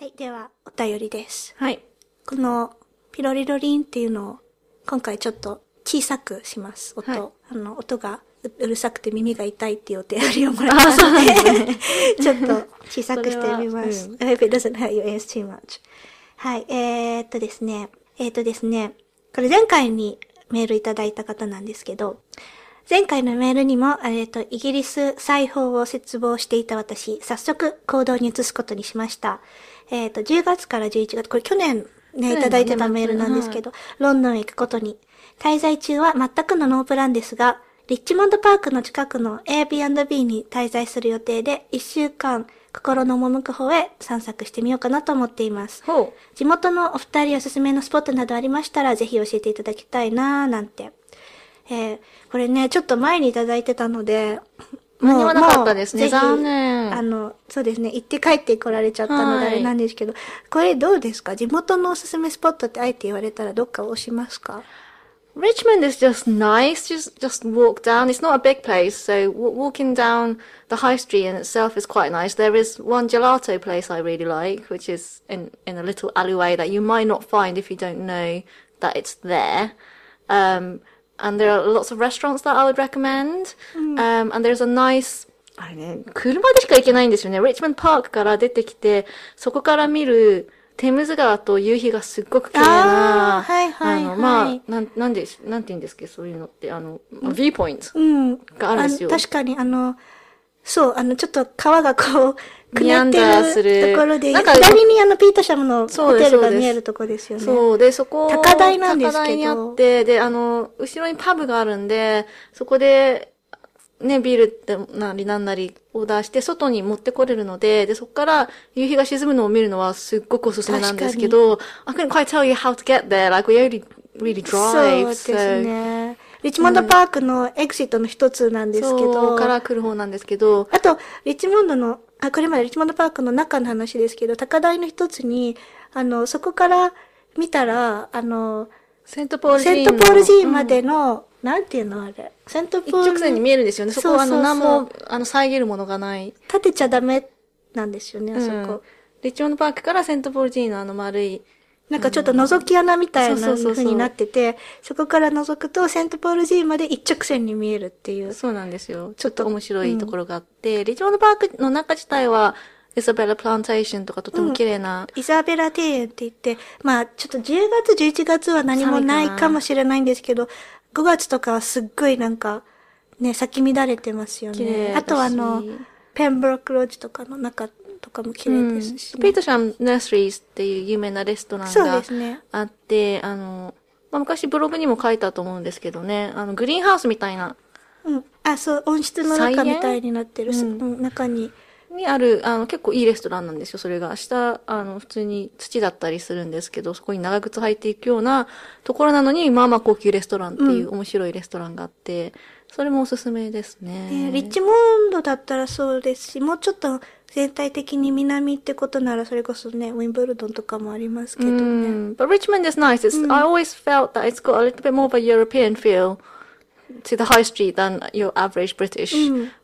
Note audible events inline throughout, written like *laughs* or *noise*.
はい、では、お便りです。はい。この、ピロリロリンっていうのを、今回ちょっと小さくします。音。はいあの、音がううるさくて耳が痛いっていうお便りをもらったので、*laughs* ちょっと小さくしてみます。そ I hope it doesn't hurt your ears too much. はい、えー、っとですね、えー、っとですね、これ前回にメールいただいた方なんですけど、前回のメールにも、えっと、イギリス裁縫を切望していた私、早速行動に移すことにしました。えっと、10月から11月、これ去年ね、いただいてたメールなんですけど、ロンドンへ行くことに。滞在中は全くのノープランですが、リッチモンドパークの近くの Airbnb に滞在する予定で、1週間、心の赴く方へ散策してみようかなと思っています。ほ地元のお二人おすすめのスポットなどありましたら、ぜひ教えていただきたいなーなんて。えー、これね、ちょっと前にいただいてたので、間に合わなかったですね残念あの、そうですね、行って帰って来られちゃったのではいあれなんですけど、これどうですか地元のおすすめスポットってあえて言われたらどっか押しますか Richmond is just nice. Just just walk down. It's not a big place, so walking down the high street in itself is quite nice. There is one gelato place I really like, which is in in a little alleyway that you might not find if you don't know that it's there. Um, and there are lots of restaurants that I would recommend. Um, and there's a nice あれね、車でしか行けないんですよね。リッチモンドパークから出てきて、そこから見るテムズ川と夕日がすっごく綺麗な、あーはいはいはいあの、まあ、なん、なんで、なんて言うんですけど、そういうのって、あの、ビューポイントうん。があるんですよ。あの確かにあの、そう、あの、ちょっと川がこう、くミアンねってダーするるところで、なんか左にあの、ピータシャムのホテルが見えるとこですよね。そう。で、そこ、高台なんですけど高台にあって、で、あの、後ろにパブがあるんで、そこで、ね、ビールってなりなんなりオーダーして、外に持ってこれるので、で、そこから夕日が沈むのを見るのはすっごくおすすめなんですけど、I couldn't quite tell you how to get there. Like, we only really そう drive. ですね。リッチモンドパークのエクシットの一つなんですけそど、う、から来る方なんですけど、あと、リッチモンドの、あ、これまでリッチモンドパークの中の話ですけど、高台の一つに、あの、そこから見たら、あの、セントポール寺セントポール寺院までの、なんていうのあれ？セントポール。一直線に見えるんですよね。そこは、あの、何も、あの、遮るものがない。立てちゃダメなんですよね、あそこ。うんリッチモンドパークからセントポール寺院のあの丸い、なんかちょっと覗き穴みたいな風になってて、そこから覗くとセントポール寺院まで一直線に見えるっていう。そうなんですよ。ちょっと面白いところがあって、リッチモンドパークの中自体は、イザベラ・プランテーションとかとても綺麗な、イザベラ庭園って言って、まあちょっと10月、11月は何もないかもしれないんですけど、5月とかはすっごいなんか、ね、咲き乱れてますよね。綺麗だしあとはあの、ペンブロックロージとかの中とかも綺麗ですし、ピートシャン・ナースリーズっていう有名なレストランが。あって、あの、まあ、昔ブログにも書いたと思うんですけどね、あの、グリーンハウスみたいな、うん。あ、そう、温室の中みたいになってる。菜う園ん、中に。にある、あの、結構いいレストランなんですよ、それが。下、あの、普通に土だったりするんですけど、そこに長靴履いていくようなところなのに、まあまあ高級レストランっていう面白いレストランがあって、それもおすすめですね。ねリッチモンドだったらそうですし、もうちょっと全体的に南ってことなら、それこそね、ウィンブルドンとかもありますけどね。Mm, but Richmond is nice. It's, I always felt that it's got a little bit more of a European feel to the high street than your average British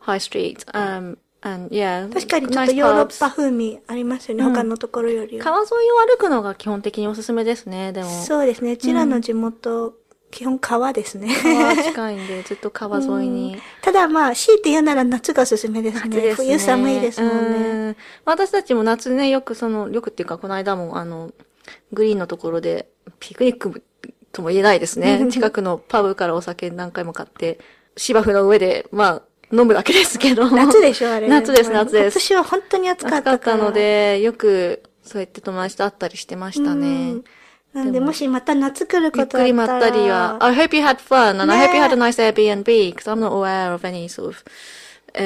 high street. Um, and yeah, 確かにちょっとヨーロッ.パ風味ありますよね、他のところよりは。川沿いを歩くのが基本的におすすめですね、でも。そうですね、うちらの地元、基本川ですね。川近いんで、ずっと川沿いに。ただまあ、強いて言うなら夏がおすすめですね。すね冬寒いですもんね。うん私たちも夏ね、よくその、よくっていうか、この間もあの、グリーンのところで、ピクニックとも言えないですね。*laughs* 近くのパブからお酒何回も買って、芝生の上で、まあ、飲むだけですけど。夏でしょ、あれ。夏です、夏です。今年は本当に暑か暑かったったから。ので、よく、そうやって友達と会ったりしてましたね。なんで、もしまた夏来るゆっくりことだったら。まったりは。I hope you had fun, and I ね hope you had a nice Airbnb, because I'm not aware of any sort of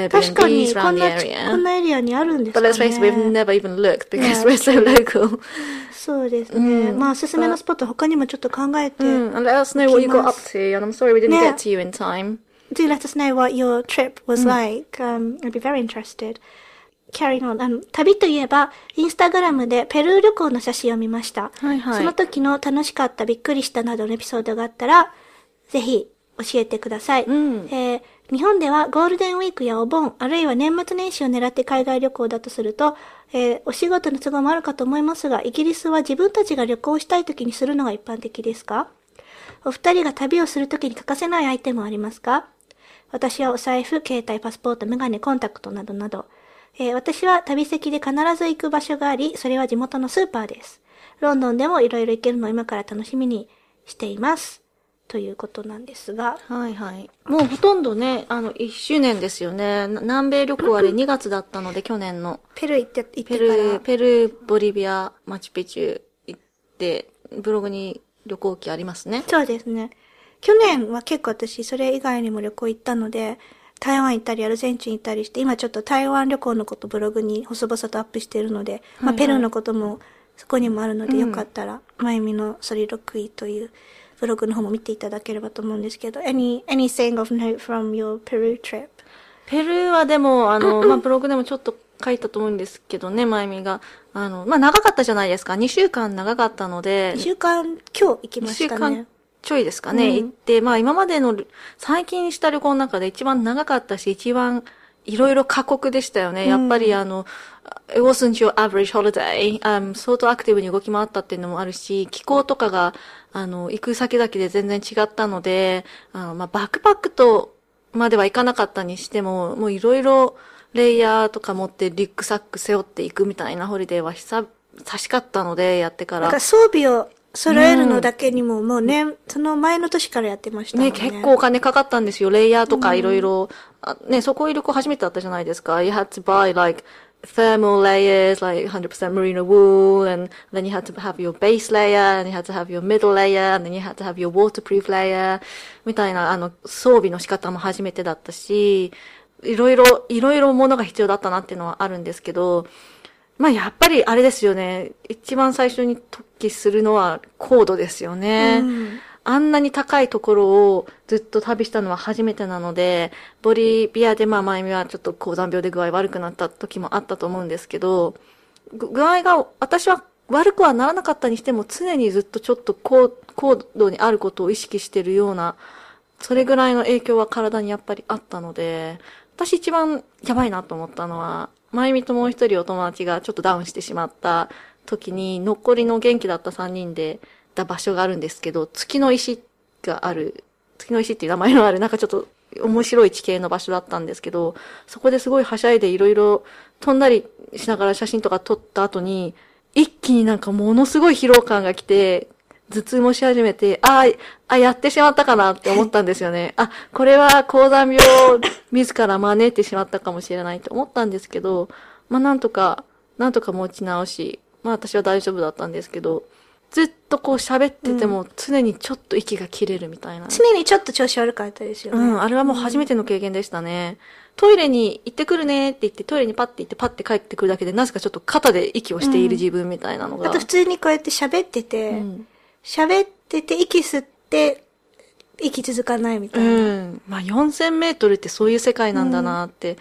確かに、 Airbnbs こ around ん the な、 area. こんなエリアにあるんですか But ね。 let's face it, we've never even looked because Yeah, we're so local. *laughs* そうですね。まあ、おすすめのスポット他にもちょっと考えて、 Mm, and let us know what you got up to, and I'm sorry we didn't Yeah. get to you in time. do let us know what your trip was like. Um, I'd be very interested. Carrying on. あの、旅といえば、インスタグラムでペルー旅行の写真を見ました。はいはいその時の楽しかった、びっくりしたなどのエピソードがあったら、ぜひ教えてください。んえー日本ではゴールデンウィークやお盆、あるいは年末年始を狙って海外旅行だとすると、えーお仕事の都合もあるかと思いますが、イギリスは自分たちが旅行したい時にするのが一般的ですか？お二人が旅をする時に欠かせないアイテムはありますか？私はお財布、携帯、パスポート、メガネ、コンタクトなどなど。えー私は旅先で必ず行く場所があり、それは地元のスーパーです。ロンドンでもいろいろ行けるのを今から楽しみにしています。ということなんですが。はいはい。もうほとんどね、あの、1周年ですよね。な南米旅行あれ2月だったので、去年の。ペルー行って、行ってペル。ー、ペルー、ボリビア、マチュピチュ行って、ブログに旅行記ありますね。そうですね。去年は結構私、それ以外にも旅行行ったので、台湾行ったり、アルゼンチン行ったりして、今ちょっと台湾旅行のことブログに細々とアップしてるので、まあ、はいはいペルーのこともそこにもあるので、うんよかったら、まゆみのソリロクイというブログの方も見ていただければと思うんですけど、any, anything of note from your Peru trip? ペルーはでも、あの、*laughs* まあ、ブログでもちょっと書いたと思うんですけどね、まゆみが。あの、まあ、長かったじゃないですか。2週間長かったので2、週間、今日行きま2週したね間。ちょいですかね、うん行って、まあ今までの、最近した旅行の中で一番長かったし、一番いろいろ過酷でしたよね。やっぱりあの、it wasn't your average holiday. Um, 相当アクティブに動き回ったっていうのもあるし、気候とかが、あの、行く先々で全然違ったので、あの、まあバックパックとまではいかなかったにしても、もういろいろレイヤーとか持ってリュックサック背負っていくみたいなホリデーは久々しかったので、やってからなんか。装備を揃えるのだけにも、もうね、その前の年からやってましたね、ね。結構お金かかったんですよ。レイヤーとかいろいろ。あね、そこいる子初めてだったじゃないですか。You had to buy like thermal layers, like 100% merino wool, and then you had to have your base layer, and you had to have your middle layer, and then you had to have your waterproof layer, みたいな、あの、装備の仕方も初めてだったし、いろいろ、いろいろものが必要だったなっていうのはあるんですけど、まあやっぱりあれですよね。一番最初に突起するのは高度ですよね。うんあんなに高いところをずっと旅したのは初めてなので、ボリビアでまあ前見はちょっと高山病で具合悪くなった時もあったと思うんですけど、ぐ具合が私は悪くはならなかったにしても常にずっとちょっと高高度にあることを意識してるような、それぐらいの影響は体にやっぱりあったので、私一番やばいなと思ったのは、前見ともう一人お友達がちょっとダウンしてしまった時に、残りの元気だった3人で、た場所があるんですけど、月の石がある、月の石っていう名前のある、なんかちょっと面白い地形の場所だったんですけど、そこですごいはしゃいでいろいろ飛んだりしながら写真とか撮った後に、一気になんかものすごい疲労感が来て、頭痛もし始めて、ああ、あ、やってしまったかなって思ったんですよね。あ、これは高山病を自ら招いてしまったかもしれないと思ったんですけど、まあなんとか、なんとか持ち直し、まあ私は大丈夫だったんですけど、ずっとこう喋ってても常にちょっと息が切れるみたいな。常にちょっと調子悪かったですよね。うん、あれはもう初めての経験でしたね。トイレに行ってくるねって言って、トイレにパッて行ってパッて帰ってくるだけで、なぜかちょっと肩で息をしている自分みたいなのが。あと普通にこうやって喋っててうん、喋、ってて息吸って、息続かないみたいな。うん。まあ4000メートルってそういう世界なんだなって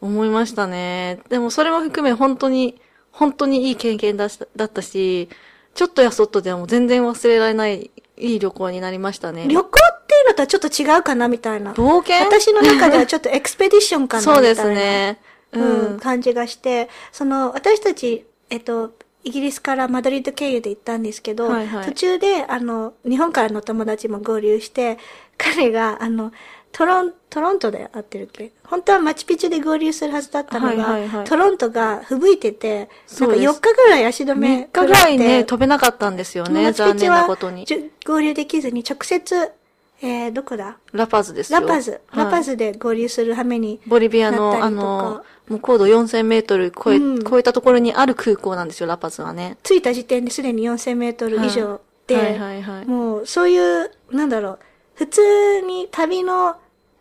思いましたね。でもそれも含め本当に、本当にいい経験だしだったし、ちょっとやそっとでも全然忘れられないいい旅行になりましたね。旅行っていうのとはちょっと違うかなみたいな。冒険？私の中ではちょっとエクスペディションかなみたいな。*laughs* そうですね。う、うんん。感じがして、その、私たち、えっと、イギリスからマドリード経由で行ったんですけど、はいはい途中で、あの、日本からの友達も合流して、*laughs* 彼が、あの、トロン、トロントで会ってるっけ？本当はマチュピチュで合流するはずだったのが、はいはいはいトロントが吹雪いてて、なんかそうです4日ぐらい足止め3日ぐらいね、飛べなかったんですよね。残念なことに。合流できずに直接、えー、どこだ？ラパズですよ。ラパズ、ラパはいズで合流する羽目にボリビアの、あの、もう高度4000メートル超え、うん。超えたところにある空港なんですよ、ラパズはね。着いた時点ですでに4000メートル以上で、はいはいはい。もうそういう、なんだろう、普通に旅の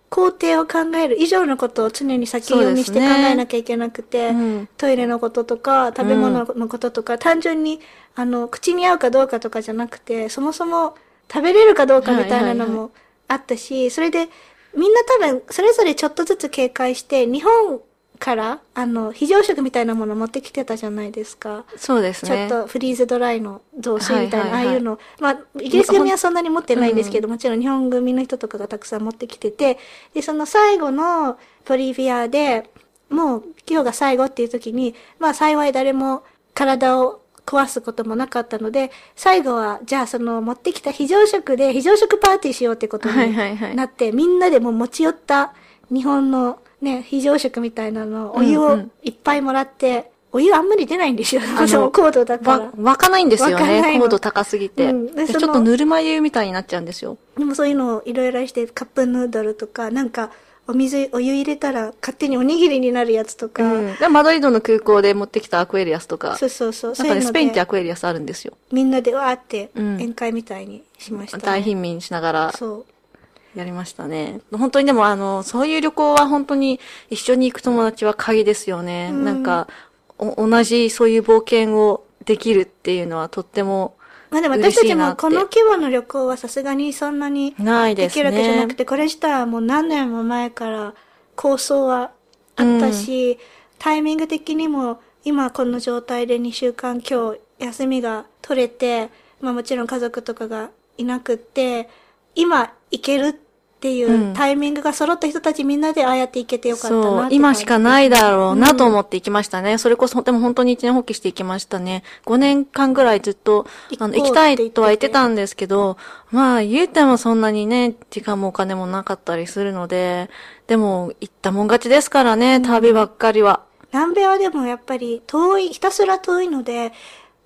工程を考える以上のことを常に先読みして考えなきゃいけなくて、うん。トイレのこととか、食べ物のこととか、単純に、あの、口に合うかどうかとかじゃなくて、そもそも食べれるかどうかみたいなのもあったし、それで、みんな多分、それぞれちょっとずつ警戒して、日本から、あの、非常食みたいなもの持ってきてたじゃないですか。そうですね。ちょっとフリーズドライの雑炊みたいな、はいはいはいああいうの。まあ、イギリス組はそんなに持ってないんですけど、もちろん日本組の人とかがたくさん持ってきてて、で、その最後のボリビアで、もう今日が最後っていう時に、まあ幸い誰も体を壊すこともなかったので、最後は、じゃあその持ってきた非常食で非常食パーティーしようってことにはいはいはいなって、みんなでもう持ち寄った日本のね、非常食みたいなの、お湯をうんうんいっぱいもらって、お湯あんまり出ないんですよ。あのその高度だからわ。湧かないんですよね。の高度高すぎて。うんちょっとぬるま湯みたいになっちゃうんですよ。でもそういうのをいろいろして、カップヌードルとか、なんか、お水、お湯入れたら勝手におにぎりになるやつとか、うん。でマドリードの空港で持ってきたアクエリアスとか。そうそうそう。なんかね、スペインってアククエリアスあるんですよ。みんなでわーってうん宴会みたいにしました、ね大貧民しながらそう。やりましたね。本当にでもあの、そういう旅行は本当に一緒に行く友達は鍵ですよね。うんなんか、お同じそういう冒険をできるっていうのはとってもまあでも私たちもこの規模の旅行はさすがにそんなにないできるわけじゃなくて、これ自体はもう何年も前から構想はあったし、タイミング的にも今この状態で2週間今日休みが取れて、まあもちろん家族とかがいなくって、今行けるっていううんタイミングが揃った人たちみんなでああやって行けてよかったなってそう今しかないだろうなと思って行きましたね。それこそ、でも本当に一年放棄して行きましたね。5年間ぐらいずっと、あの、行きたいとは言ってたんですけど、まあ、言うてもそんなにね、時間もお金もなかったりするので、でも、行ったもん勝ちですからね、旅ばっかりは。南米はでもやっぱり遠い、ひたすら遠いので、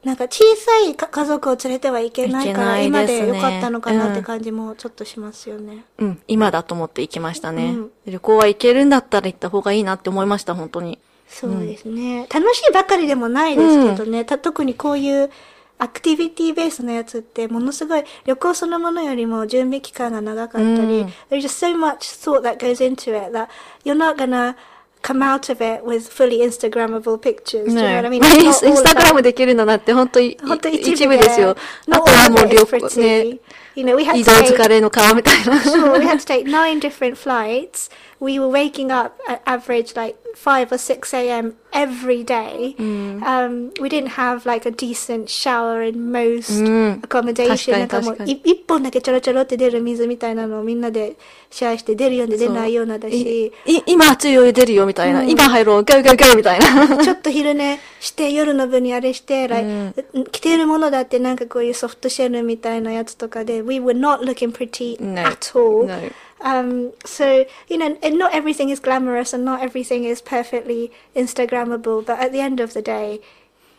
なんか小さいか家族を連れてはいけないから、今でよかったのかなってうん感じもちょっとしますよね。うん、今だと思って行きましたね。うん旅行は行けるんだったら行った方がいいなって思いました、本当に。そうですね。楽しいばかりでもないですけどね。た特にこういうアクティビティベースのやつってものすごい旅行そのものよりも準備期間が長かったり、うん there's just so much thought that goes into it that you're not gonna come out of it with fully Instagrammable pictures. Do you know what I mean? イ It's ン not スイン all スタグラ about- ムできるのなんて本当に本当一部一部ですよ。あ Not とは all も of う it 旅 is 行 pretty. ね、 You *laughs* know, we had 移 to 動 take- 疲れの顔みたいな。 sure, we had to take nine different flights. We were waking up at average like 5 or 6 a.m. every day. Um, we didn't have like a decent shower in most うん。accommodation. なんかもう一本だけちょろちょろって出る水みたいなのをみんなでシェアして出るようで出ないようなだし、い今熱いお湯出るよみたいな。うん今入ろう、ゴーゴーゴーみたいな。ちょっと昼寝して夜の部にあれして、like 着ているものだってなんかこういうソフトシェルみたいなやつとかで、we were not looking pretty No. at all. No. Um, so, you know, and not everything is glamorous and not everything is perfectly Instagrammable, but at the end of the day,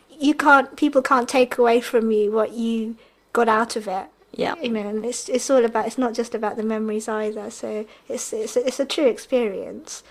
you can't, people can't take away from you what you got out of it. Yeah. You know, and it's, it's all about, it's not just about the memories either, so it's, it's, it's a true experience.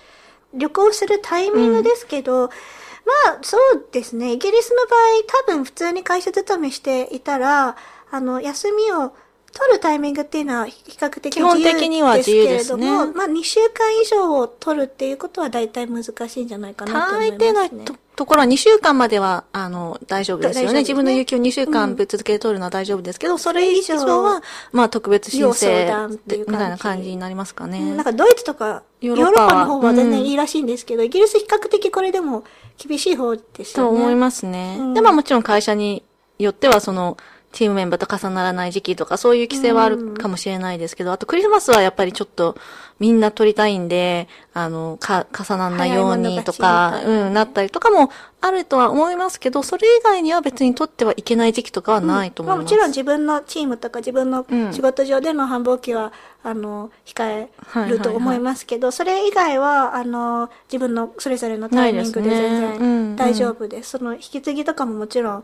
旅行するタイミングですけど、まあそうですね。イギリスの場合、多分普通に会社勤めしていたら、あの、休みを 取るタイミングっていうのは比較的基本的には自由ですねけれども、まあ2週間以上を取るっていうことは大体難しいんじゃないかなと思い大ますね。抵のとところは2週間までは、あの、大丈夫ですよね。ね自分の有給を2週間ぶっ続けて取るのは大丈夫ですけど、それ以上は、まあ特別申要請みたいな感じになりますかね。うんなんかドイツとかヨーロッパの方は全然いいらしいんですけど、イギリス比較的これでも厳しい方ですよね。と思いますね。うんで、まあもちろん会社によってはその、チームメンバーと重ならない時期とかそういう規制はあるかもしれないですけど、あとクリスマスはやっぱりちょっとみんな撮りたいんで、あの、か、重ならないようにとかうん、なったりとかもあるとは思いますけど、それ以外には別に撮ってはいけない時期とかはないと思います。まあ、もちろん自分のチームとか自分のうん。仕事上での繁忙期は、あの、控えると思いますけど、それ以外は、あの、自分のそれぞれのタイミングで全うん。うん。然大丈夫です。その引き継ぎとかももちろん、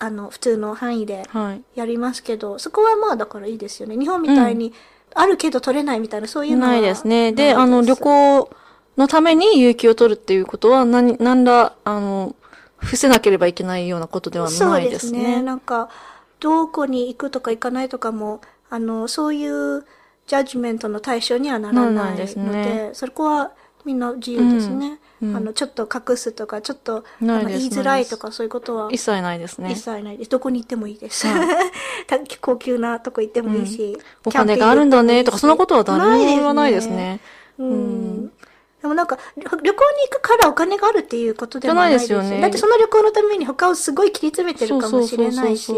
あの、普通の範囲ではい。やりますけど、そこはまあだからいいですよね。日本みたいに、あるけど取れないみたいな、そういうのはないですね。で、あの、旅行のために有給を取るっていうことは、何、なんら、あの、伏せなければいけないようなことではそうないでですすね。ね。なんか、どこに行くとか行かないとかも、あの、そういうジャッジメントの対象にはならならなので、ねそこはみんな自由ですね。うんうんあの、ちょっと隠すとか、ちょっと、言いづらいとかそういうことは一切ないですね一。切ないです。どこに行ってもいいです。*laughs* 高級なとこ行ってもいいし、お金があるんだねとか、そんなことは誰も言わないですね。うん。でもなんか、旅旅行に行くからお金があるっていうことでもないですよねだってその旅行のために他をすごい切り詰めてるかもしれないし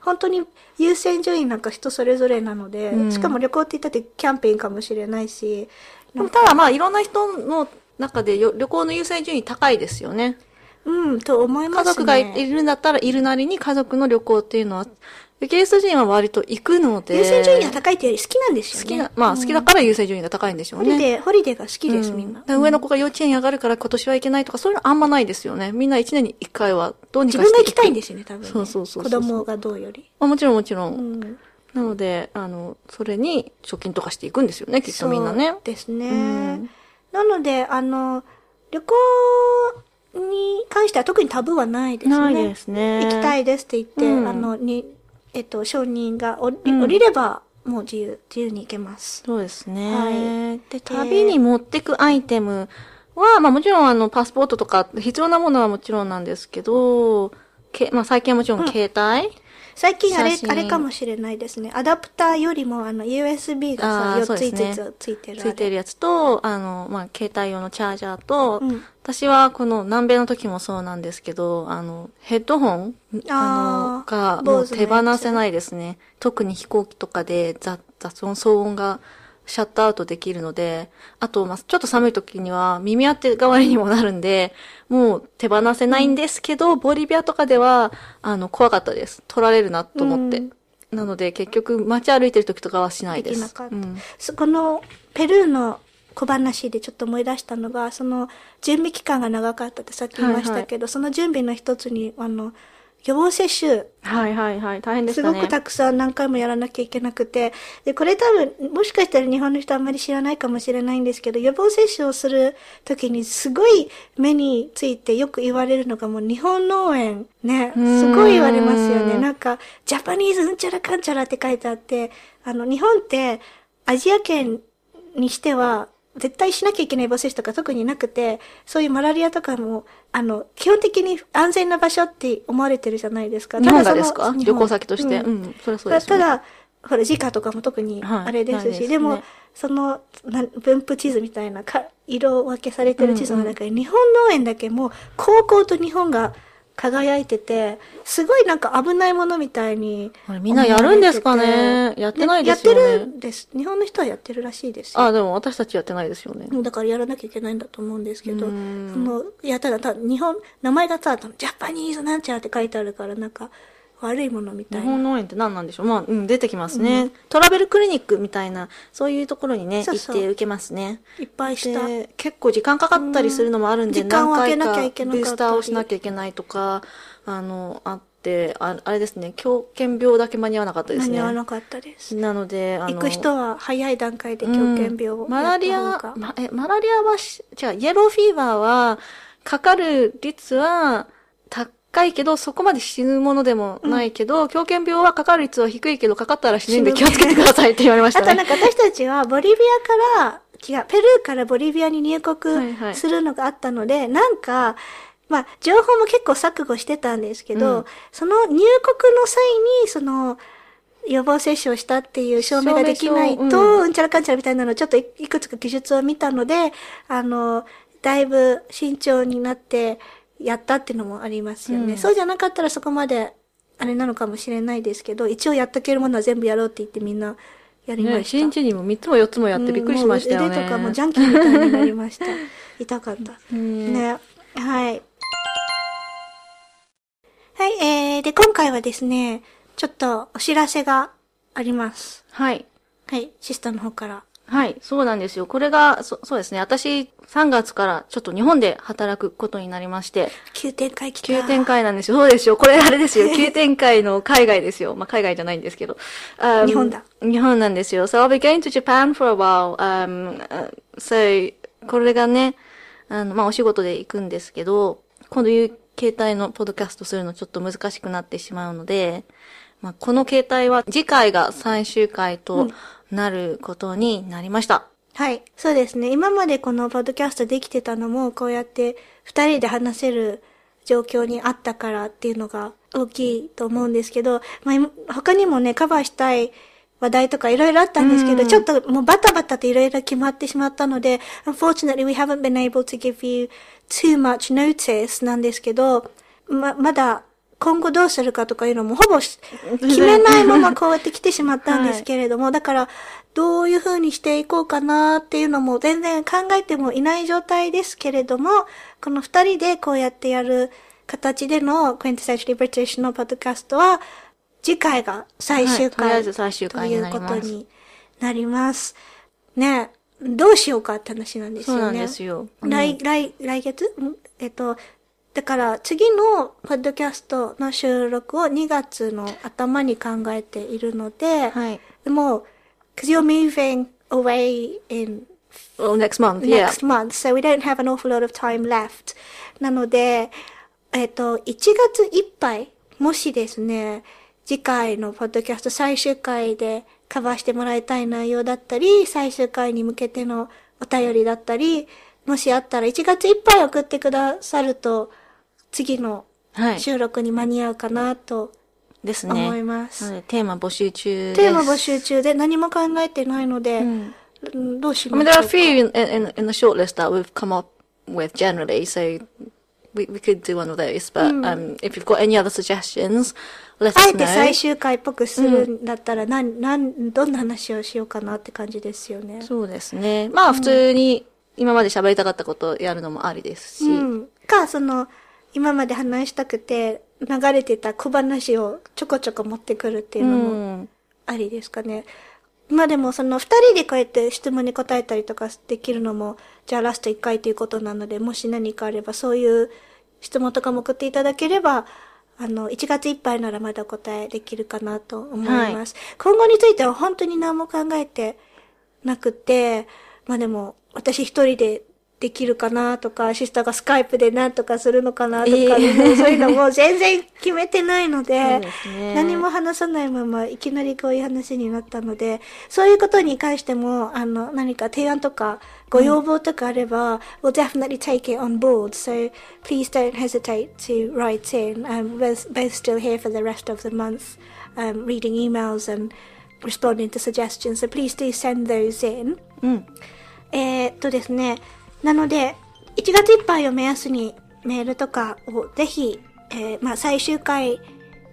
本当に優先順位なんか人それぞれなので、うんしかも旅行って言ったってキャンペーンかもしれないし、でもただまあいろんな人の中でよ旅行の優先順位高いですよね。うん、と思いますね。家族がいるんだったらいるなりに家族の旅行っていうのは、イギリス人は割と行くので。優先順位が高いっていうより好きなんですよね。好きな、まあ好きだから優先順位が高いんでしょうね。ホリデー、ホリデーが好きです、うんみんな。上の子が幼稚園に上がるから今年は行けないとか、そういうのあんまないですよね。みんな一年に一回はどうにかして自分が行きたいんでですよね、多分、ね。そうそうそうそう子供がどうより。まあもちろんもちろん。うん。なので、あの、それに貯金とかしていくんですよね、きっとみんなねそう。ですね。うんなので、あの、旅行に関しては特にタブーはないですね。ないですね。行きたいですって言って、うんあの、に、えっと、承認が降り,、うん降りれば、もう自由、自由に行けます。そうですね。はいで、旅に持ってくアイテムは、まあもちろんあの、パスポートとか必要なものはもちろんなんですけど、けまあ最近はもちろん携帯、最近あれ、あれかもしれないですね。アダプターよりも、あの、USB がさ、あー4つ5そうですねつついてる。ついてるやつと、あの、まあ携帯用のチャージャーと、うん私はこの南米の時もそうなんですけど、あの、ヘッドホンあの、がもう手放せないですね。特に飛行機とかで雑雑音、騒音がシャットアウトできるので、あと、まあ、ちょっと寒い時には耳当て代わりにもなるんで、もう手放せないんですけど、ボリビアとかでは、あの、怖かったです。取られるなと思って。うんなので、結局、街歩いてる時とかはしないです。できなかったうんそこのペルーの小話でちょっと思い出したのが、その準備期間が長かったってさっき言いましたけど、その準備の一つに、あの、予防接種、はいはいはい。大変ですしたね。ごくたくさん何回もやらなきゃいけなくて、で、これ多分、もしかしたら日本の人あんまり知らないかもしれないんですけど、予防接種をするときにすごい目についてよく言われるのがもう日本農園ね、うんすごい言われますよね。なんか、ジャパニーズうんちゃらかんちゃらって書いてあって、あの、日本ってアジア圏にしては、絶対しなきゃいけない予防接種とか特になくて、そういうマラリアとかも、あの、基本的に安全な場所って思われてるじゃないですか。日本がですか？旅行先として？ううんん、それはそうですよね。ただ、ほら、時価とかも特にはいあれですし、ないですねでも、その、な分布地図みたいなか、色分けされてる地図の中に、日本農園だけもう、高校と日本が輝いてて、すごいなんか危ないものみたいにみんなやるんですかね？やってないですよねやってるんです。日本の人はやってるらしいですよ。あ、でも私たちやってないですよね。だからやらなきゃいけないんだと思うんですけど、うんその、いや、ただ、ただ日本、名前がただ、ジャパニーズなんちゃらって書いてあるから、なんか、悪いものみたいな。日本農園って何なんでしょう？まあ、うん、出てきますね、トラベルクリニックみたいな、そういうところにね、行って受けますね。いっぱいした。で結構時間かかったりするのもあるんで、うん時間を空けなきゃ何いけなかったりブースターをしなきゃいけないとか、あの、あって、ああれですね、狂犬病だけ間に合わなかったです間にね。合わなかったです。なので、あの、行く人は早い段階で狂犬病をうんマラリアま、え、マラリアはし、違う、イエローフィーバーは、かかる率は高いけど、そこまで死ぬものでもないけど、狂犬病はかかる率は低いけど、かかったら死ぬんで気をつけてくださいって言われましたね。*laughs* あとなんか私たちはボリビアから、違う、ペルーからボリビアに入はいはい。国するのがあったので、なんか、まあ、情報も結構錯誤してたんですけど、うん。その入国の際に、その、予防接種をしたっていう証明ができないと、証明書うん、ちゃらかんちゃらみたいなのをちょっといいくつか記述を見たので、あの、だいぶ慎重になってやったっていうのもありますよね。うんそうじゃなかったらそこまで、あれなのかもしれないですけど、一応やっとけるものは全部やろうって言ってみんなやりまね、した。一日にも3つも4つもやってびっくりしましたよね。うんもう腕とかもジャンキーみたいになりました。*laughs* 痛かった。うんね。はい。はい、えー、で、今回はですね、ちょっとお知らせがあります。はい。はい、シスターの方から。はい、そうなんですよ。これが、そそうですね。私、3月からちょっと日本で働くことになりまして、急展開来た。急展開なんですよ。そうですよ。これあれですよ。*laughs* 急展開の海外ですよ。まあ、海外じゃないんですけど。Um, 日本だ。日本なんですよ。So I'll be going to Japan for a while. Um, uh, so, これがね、あの、まあ、お仕事で行くんですけど、こういう携帯のポッドキャストするのちょっと難しくなってしまうので、まあ、この携帯は次回が最終回となることになりました。はい。そうですね。今までこのポッドキャストできてたのも、こうやって二人で話せる状況にあったからっていうのが大きいと思うんですけど、まあ今、他にもね、カバーしたい話題とかいろいろあったんですけど、うんちょっともうバタバタといろいろ決まってしまったので、unfortunately we haven't been able to give you too much notice なんですけど、ま、まだ今後どうするかとかいうのもほぼし決めないままこうやって来てしまったんです *laughs* けれども、だからどういう風にしていこうかなっていうのも全然考えてもいない状態ですけれども、この二人でこうやってやる形での Quintessentially British のポッドキャストは、次回が最終はいとりあえ回ず最終ということになります。ねどうしようかって話なんですよね。そうなんですよ。来、来、来月？ん？えっと、だから次のポッドキャストの収録を2月の頭に考えているので、はい。もう、cause you're moving away in Well, next month, yeah. next month, so we don't have an awful lot of time left. なので、えっ、と、1月いっぱい、もしですね、次回のポッドキャスト最終回でカバーしてもらいたい内容だったり、最終回に向けてのお便りだったり、もしあったら1月いっぱい送ってくださると、次のはい。収録に間に合うかなとですね。思います。テーマ募集中です。テーマ募集中で何も考えてないので、んうんどうし I ま mean, しょ there う are か a few in, in, in the shortlist that we've come up with generally, so we, we could do one of those. But um, if you've got any other suggestions, let あ us えて最 know. 終回っぽくするんだったら、なん、なん、どんな話をしようかなって感じですよね。そうですね。まあ、普通に今まで喋りたかったことをやるのもありですし。うん。か、その、今まで話したくて流れてた小話をちょこちょこ持ってくるっていうのもうんありですかね。まあでもその二人でこうやって質問に答えたりとかできるのも、じゃあラスト一回ということなので、もし何かあればそういう質問とかも送っていただければ、あの、1月いっぱいならまだお答えできるかなと思います。今後については本当に何も考えてなくて、まあでも、私一人でできるかなとか、シスターがスカイプで何とかするのかなとか、ええそういうのも全然決めてないので、ですね何も話さないままいきなりこういう話になったので、そういうことに関しても、あの、何か提案とか、ご要望とかあれば、we'll definitely take it on board. So please don't hesitate to write in. Um, we're both still here for the rest of the month, um, reading emails and responding to suggestions. So please do send those in. うん。えーっとですね、なので、1月いっぱいを目安にメールとかをぜひ、えーまあ最終回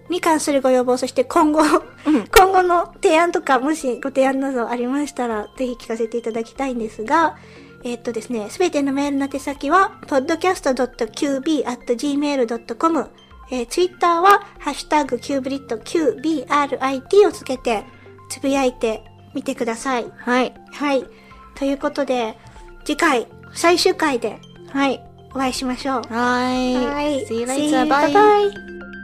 に関するご要望、そして今後、*laughs* 今後の提案とか、もしご提案などありましたら、ぜひ聞かせていただきたいんですが、えーっとですね、すべてのメールの手先は、podcast.qb.gmail.com、えー、ツイッターは、ハッシュタグ、キューブリット、QBRIT をつけて、つぶやいてみてください。はい。はい。ということで、次回、最終回で、はい、お会いしましょう。はい。はい。See you later. Bye. Bye.